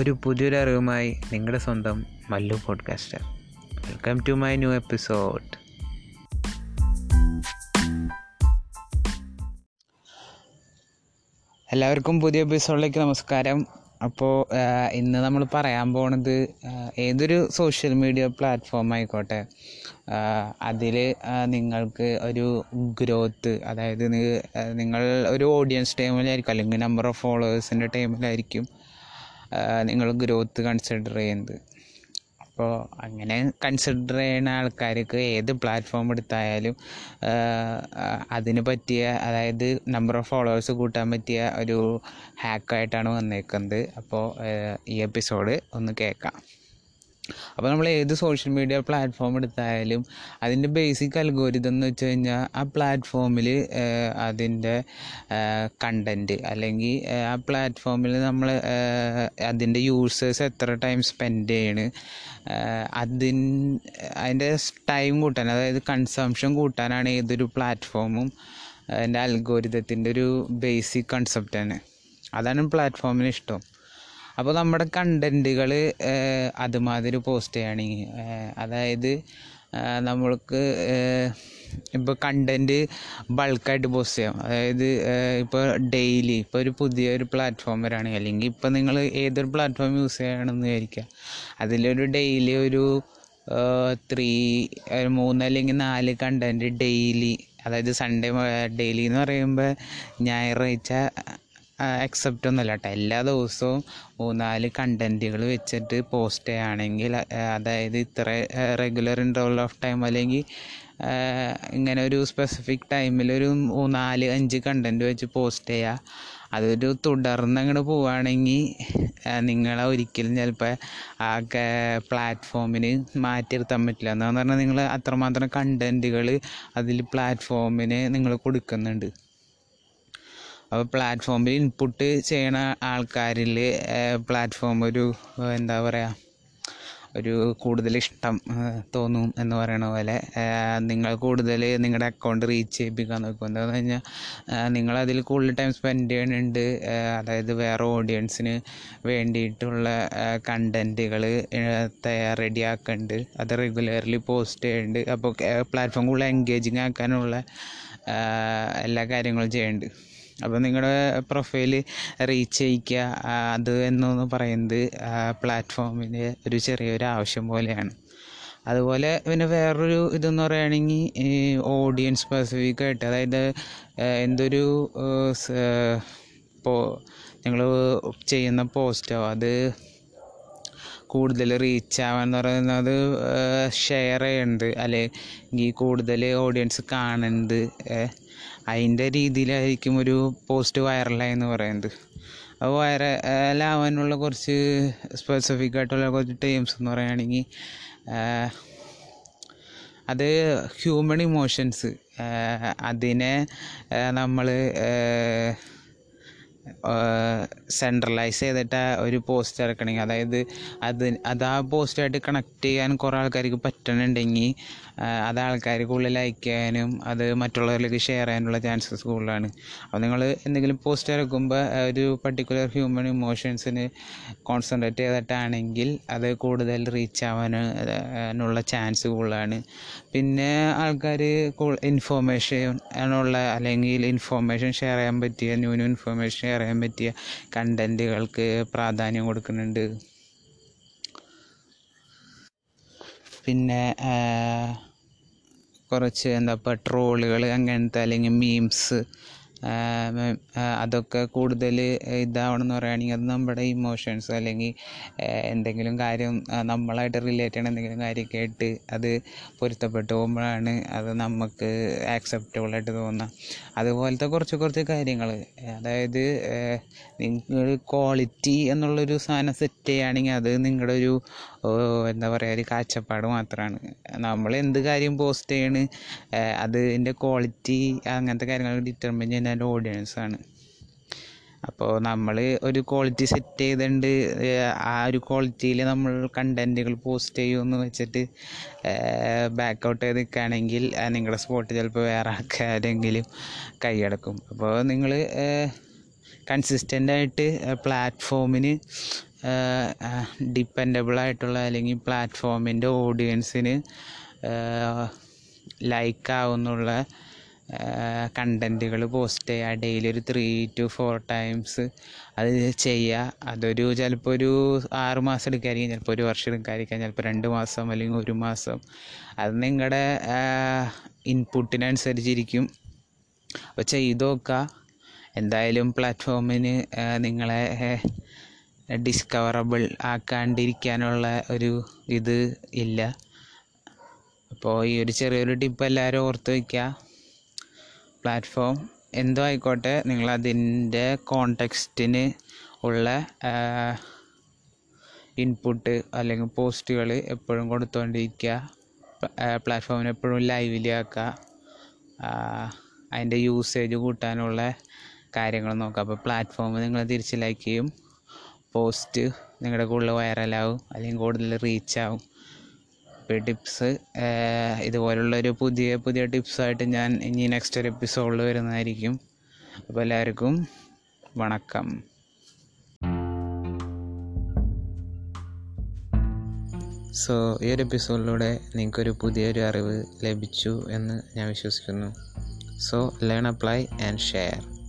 ഒരു പുതിയൊരു അറിവുമായി നിങ്ങളുടെ സ്വന്തം Mallu podcaster welcome to my new episode എല്ലാവർക്കും പുതിയ എപ്പിസോഡിലേക്ക് നമസ്കാരം. അപ്പോൾ ഇന്ന് നമ്മൾ പറയാൻ പോണത് ഏതൊരു സോഷ്യൽ മീഡിയ പ്ലാറ്റ്ഫോം ആയിക്കോട്ടെ അതിൽ നിങ്ങൾക്ക് ഒരു ഗ്രോത്ത് അതായത് നിങ്ങൾ ഒരു ഓഡിയൻസ് ടൈമിലായിരിക്കും അല്ലെങ്കിൽ നമ്പർ ഓഫ് ഫോളോവേഴ്സിന്റെ ടൈമിലായിരിക്കും നിങ്ങൾ ഗ്രോത്ത് കൺസിഡർ ചെയ്യുന്നത്. അപ്പോൾ അങ്ങനെ കൺസിഡർ ചെയ്യുന്ന ആൾക്കാർക്ക് ഏത് പ്ലാറ്റ്ഫോം എടുത്തായാലും അതിന് പറ്റിയ അതായത് നമ്പർ ഓഫ് ഫോളോവേഴ്സ് കൂട്ടാൻ പറ്റിയ ഒരു ഹാക്കായിട്ടാണ് വന്നേക്കുന്നത്. അപ്പോൾ ഈ എപ്പിസോഡ് ഒന്ന് കേൾക്കാം. അപ്പോൾ നമ്മൾ ഏത് സോഷ്യൽ മീഡിയ പ്ലാറ്റ്ഫോം എടുത്തായാലും അതിന്റെ ബേസിക് അൽഗോരിതം എന്ന് വെച്ച് കഴിഞ്ഞാൽ ആ പ്ലാറ്റ്ഫോമിൽ അതിന്റെ കണ്ടന്റ് അല്ലെങ്കിൽ ആ പ്ലാറ്റ്ഫോമിൽ നമ്മൾ അതിന്റെ യൂസേഴ്സ് എത്ര ടൈം സ്പെൻഡ് ചെയ്യണ് അതിൻ അതിന്റെ ടൈം കൂട്ടാൻ അതായത് കൺസംഷൻ കൂട്ടാനാണ് ഏതൊരു പ്ലാറ്റ്ഫോമും അതിന്റെ അൽഗോരിതത്തിന്റെ ഒരു ബേസിക് കൺസെപ്റ്റാണ് അതാണ് പ്ലാറ്റ്ഫോമിന് ഇഷ്ടം. അപ്പോൾ നമ്മുടെ കണ്ടന്റുകൾ അതുമാതിരി പോസ്റ്റ് ചെയ്യുകയാണെങ്കിൽ അതായത് നമ്മൾക്ക് ഇപ്പോൾ കണ്ടന്റ് ബൾക്കായിട്ട് പോസ്റ്റ് ചെയ്യാം. അതായത് ഇപ്പോൾ ഡെയിലി ഇപ്പോൾ ഒരു പുതിയൊരു പ്ലാറ്റ്ഫോം വരാണെങ്കിൽ അല്ലെങ്കിൽ ഇപ്പോൾ നിങ്ങൾ ഏതൊരു പ്ലാറ്റ്ഫോം യൂസ് ചെയ്യണമെന്ന് വിചാരിക്കുക. അതിലൊരു ഡെയിലി ഒരു ത്രീ മൂന്ന് അല്ലെങ്കിൽ നാല് കണ്ടന്റ് ഡെയിലി അതായത് സൺഡേ ഡെയിലി എന്ന് പറയുമ്പോൾ ഞായറാഴ്ച അക്സെപ്റ്റ് ഒന്നുമില്ല കേട്ടോ എല്ലാ ദിവസവും മൂന്നാൽ കണ്ടന്റുകൾ വെച്ചിട്ട് പോസ്റ്റ് ചെയ്യുകയാണെങ്കിൽ അതായത് ഇത്ര റെഗുലർ ഇന്റർവൽ ഓഫ് ടൈം അല്ലെങ്കിൽ ഇങ്ങനെ ഒരു സ്പെസിഫിക് ടൈമിൽ ഒരു മൂന്നാൽ അഞ്ച് കണ്ടന്റ് വെച്ച് പോസ്റ്റ് ചെയ്യുക. അതൊരു തുടർന്ന് അങ്ങോട്ട് പോവുകയാണെങ്കിൽ നിങ്ങളെ ഒരിക്കലും ചിലപ്പോൾ ആ പ്ലാറ്റ്ഫോമിന് മാറ്റിയിരുത്താൻ പറ്റില്ല. എന്ന് പറഞ്ഞാൽ നിങ്ങൾ അത്രമാത്രം കണ്ടന്റുകൾ അതിൽ പ്ലാറ്റ്ഫോമിന് നിങ്ങൾ കൊടുക്കുന്നുണ്ട്. അപ്പോൾ പ്ലാറ്റ്ഫോമിൽ ഇൻപുട്ട് ചെയ്യണ ആൾക്കാരിൽ പ്ലാറ്റ്ഫോം ഒരു എന്താ പറയുക ഒരു കൂടുതൽ ഇഷ്ടം തോന്നും എന്ന് പറയണ പോലെ. നിങ്ങൾ കൂടുതൽ നിങ്ങളുടെ അക്കൗണ്ട് റീച്ച് ചെയ്യിപ്പിക്കാൻ നോക്കും എന്താണെന്ന് കഴിഞ്ഞാൽ നിങ്ങൾ അതിൽ കൂടുതൽ ടൈം സ്പെൻഡ് ചെയ്യണുണ്ട്. അതായത് വേറെ ഓഡിയൻസിന് വേണ്ടിയിട്ടുള്ള കണ്ടന്റുകൾ റെഡിയാക്കുന്നുണ്ട് അത് റെഗുലർലി പോസ്റ്റ് ചെയ്യുന്നുണ്ട് അപ്പോൾ പ്ലാറ്റ്ഫോം കൂടുതൽ എൻഗേജിങ് ആക്കാനുള്ള എല്ലാ കാര്യങ്ങളും ചെയ്യുന്നുണ്ട് അപ്പോൾ നിങ്ങളുടെ പ്രൊഫൈൽ റീച്ച് ചെയ്യിക്കുക അത് എന്നൊന്ന് പറയുന്നത് പ്ലാറ്റ്ഫോമിന്റെ ഒരു ചെറിയൊരു ആവശ്യം പോലെയാണ്. അതുപോലെ പിന്നെ വേറൊരു ഇതെന്ന് പറയുകയാണെങ്കിൽ ഓഡിയൻസ് സ്പെസിഫിക് ആയിട്ട് അതായത് എന്തൊരു പോ നിങ്ങൾ ചെയ്യുന്ന പോസ്റ്റോ അത് കൂടുതൽ റീച്ച് ആവാന്ന് പറയുന്നത് ഷെയർ ചെയ്യണത് അല്ലെങ്കിൽ കൂടുതൽ ഓഡിയൻസ് കാണുന്നുണ്ട് അതിന്റെ രീതിയിലായിരിക്കും ഒരു പോസ്റ്റ് വൈറലായി എന്ന് പറയുന്നത്. അപ്പോൾ വൈറലാവാനുള്ള കുറച്ച് സ്പെസിഫിക് ആയിട്ടുള്ള കുറച്ച് ടീംസ് എന്ന് പറയുകയാണെങ്കിൽ അത് ഹ്യൂമൺ ഇമോഷൻസ് അതിനെ നമ്മൾ സെൻട്രലൈസ് ചെയ്തിട്ട് ഒരു പോസ്റ്റ് ഇറക്കണമെങ്കിൽ അതായത് അത് അത് ആ പോസ്റ്റായിട്ട് കണക്ട് ചെയ്യാൻ കുറേ ആൾക്കാർക്ക് പറ്റണമെന്നുണ്ടെങ്കിൽ അത് ആൾക്കാർക്ക് ഉള്ളിൽ ചെയ്യാനും അത് മറ്റുള്ളവരിലേക്ക് ഷെയർ ചെയ്യാനുള്ള ചാൻസസ് കൂടുതലാണ്. അപ്പോൾ നിങ്ങൾ എന്തെങ്കിലും പോസ്റ്റ് ഇറക്കുമ്പോൾ ഒരു പർട്ടിക്കുലർ ഹ്യൂമൻ ഇമോഷൻസിന് കോൺസെൻട്രേറ്റ് ചെയ്തിട്ടാണെങ്കിൽ അത് കൂടുതൽ റീച്ച് ആവാനുള്ള ചാൻസ് കൂടുതലാണ്. പിന്നെ ആൾക്കാർ ഇൻഫോർമേഷൻ ഉള്ള അല്ലെങ്കിൽ ഇൻഫോർമേഷൻ ഷെയർ ചെയ്യാൻ പറ്റിയ ന്യൂ ന്യൂ ഇൻഫോർമേഷൻ ഷെയർ ചെയ്യാൻ പറ്റിയ കണ്ടന്റുകൾക്ക് പ്രാധാന്യം കൊടുക്കുന്നുണ്ട്. പിന്നെ കുറച്ച് എന്താ പെട്രോളുകൾ ട്രോളുകൾ അങ്ങനത്തെ അല്ലെങ്കിൽ മീംസ് അതൊക്കെ കൂടുതൽ ഇതാവണം എന്ന് പറയുകയാണെങ്കിൽ അത് നമ്മുടെ ഇമോഷൻസ് അല്ലെങ്കിൽ എന്തെങ്കിലും കാര്യം നമ്മളായിട്ട് റിലേറ്റ് ചെയ്യണ എന്തെങ്കിലും കാര്യമൊക്കെ കേട്ട് അത് പൊരുത്തപ്പെട്ട് പോകുമ്പോഴാണ് അത് നമുക്ക് ആക്സെപ്റ്റബിൾ ആയിട്ട് തോന്നുക. അതുപോലത്തെ കുറച്ച് കുറച്ച് കാര്യങ്ങൾ. അതായത് നിങ്ങൾ ക്വാളിറ്റി എന്നുള്ളൊരു സാധനം സെറ്റ് ചെയ്യുകയാണെങ്കിൽ അത് നിങ്ങളുടെ ഒരു എന്താ പറയുക ഒരു കാഴ്ചപ്പാട് മാത്രമാണ് നമ്മൾ എന്ത് കാര്യം പോസ്റ്റ് ചെയ്യണ് അത് അതിന്റെ ക്വാളിറ്റി അങ്ങനത്തെ കാര്യങ്ങൾ ഡിറ്റർമിൻ ചെയ്യുന്ന അതിന്റെ ഓഡിയൻസാണ് അപ്പോൾ നമ്മൾ ഒരു ക്വാളിറ്റി സെറ്റ് ചെയ്തിട്ടുണ്ട് ആ ഒരു ക്വാളിറ്റിയിൽ നമ്മൾ കണ്ടന്റുകൾ പോസ്റ്റ് ചെയ്യുമെന്ന് വെച്ചിട്ട് ബാക്ക് ഔട്ട് ചെയ്ത് നിൽക്കുകയാണെങ്കിൽ നിങ്ങളുടെ സ്പോട്ട് ചിലപ്പോൾ വേറെ ആൾക്കാരെങ്കിലും കൈയടക്കും. അപ്പോൾ നിങ്ങൾ കൺസിസ്റ്റന്റ് ആയിട്ട് പ്ലാറ്റ്ഫോമിന് ഡിപ്പെൻഡബിൾ ആയിട്ടുള്ള അല്ലെങ്കിൽ പ്ലാറ്റ്ഫോമിന്റെ ഓഡിയൻസിന് ലൈക്ക് ആവുന്നുള്ള കണ്ടന്റുകൾ പോസ്റ്റ് ചെയ്യുക. ഡെയിലി ഒരു ത്രീ ടു ഫോർ ടൈംസ് അത് ചെയ്യുക. അതൊരു ചിലപ്പോൾ ഒരു ആറ് മാസം എടുക്കാതിരിക്കും ചിലപ്പോൾ ഒരു വർഷം എടുക്കാതിരിക്കാം ചിലപ്പോൾ രണ്ട് മാസം അല്ലെങ്കിൽ ഒരു മാസം. അത് നിങ്ങളുടെ ഇൻപുട്ടിനനുസരിച്ചിരിക്കും അപ്പോൾ ചെയ്ത് നോക്കുക. എന്തായാലും പ്ലാറ്റ്ഫോമിന് നിങ്ങളെ ഡിസ്കവറബിൾ ആക്കാണ്ടിരിക്കാനുള്ള ഒരു ഇത് ഇല്ല. അപ്പോൾ ഈ ഒരു ചെറിയൊരു ടിപ്പ് എല്ലാവരും ഓർത്ത് വയ്ക്കുക പ്ലാറ്റ്ഫോം എന്തോ ആയിക്കോട്ടെ നിങ്ങളതിന്റെ കോണ്ടെക്സ്റ്റിന് ഉള്ള ഇൻപുട്ട് അല്ലെങ്കിൽ പോസ്റ്റുകൾ എപ്പോഴും കൊടുത്തുകൊണ്ടിരിക്കുക പ്ലാറ്റ്ഫോമിന് എപ്പോഴും ലൈവിലാക്കുക അതിന്റെ യൂസേജ് കൂട്ടാനുള്ള കാര്യങ്ങൾ നോക്കുക അപ്പോൾ പ്ലാറ്റ്ഫോം നിങ്ങൾ തിരിച്ച് പോസ്റ്റ് നിങ്ങളുടെ കൂടുതൽ വൈറലാവും അല്ലെങ്കിൽ കൂടുതൽ റീച്ചാവും അപ്പോൾ ടിപ്സ് ഇതുപോലുള്ളൊരു പുതിയ പുതിയ ടിപ്സായിട്ട് ഞാൻ ഇനി നെക്സ്റ്റ് ഒരു എപ്പിസോഡിൽ വരുന്നതായിരിക്കും. അപ്പോൾ എല്ലാവർക്കും വണക്കം. സോ ഈ ഒരു എപ്പിസോഡിലൂടെ നിങ്ങൾക്കൊരു പുതിയൊരു അറിവ് ലഭിച്ചു എന്ന് ഞാൻ വിശ്വസിക്കുന്നു. So learn apply and share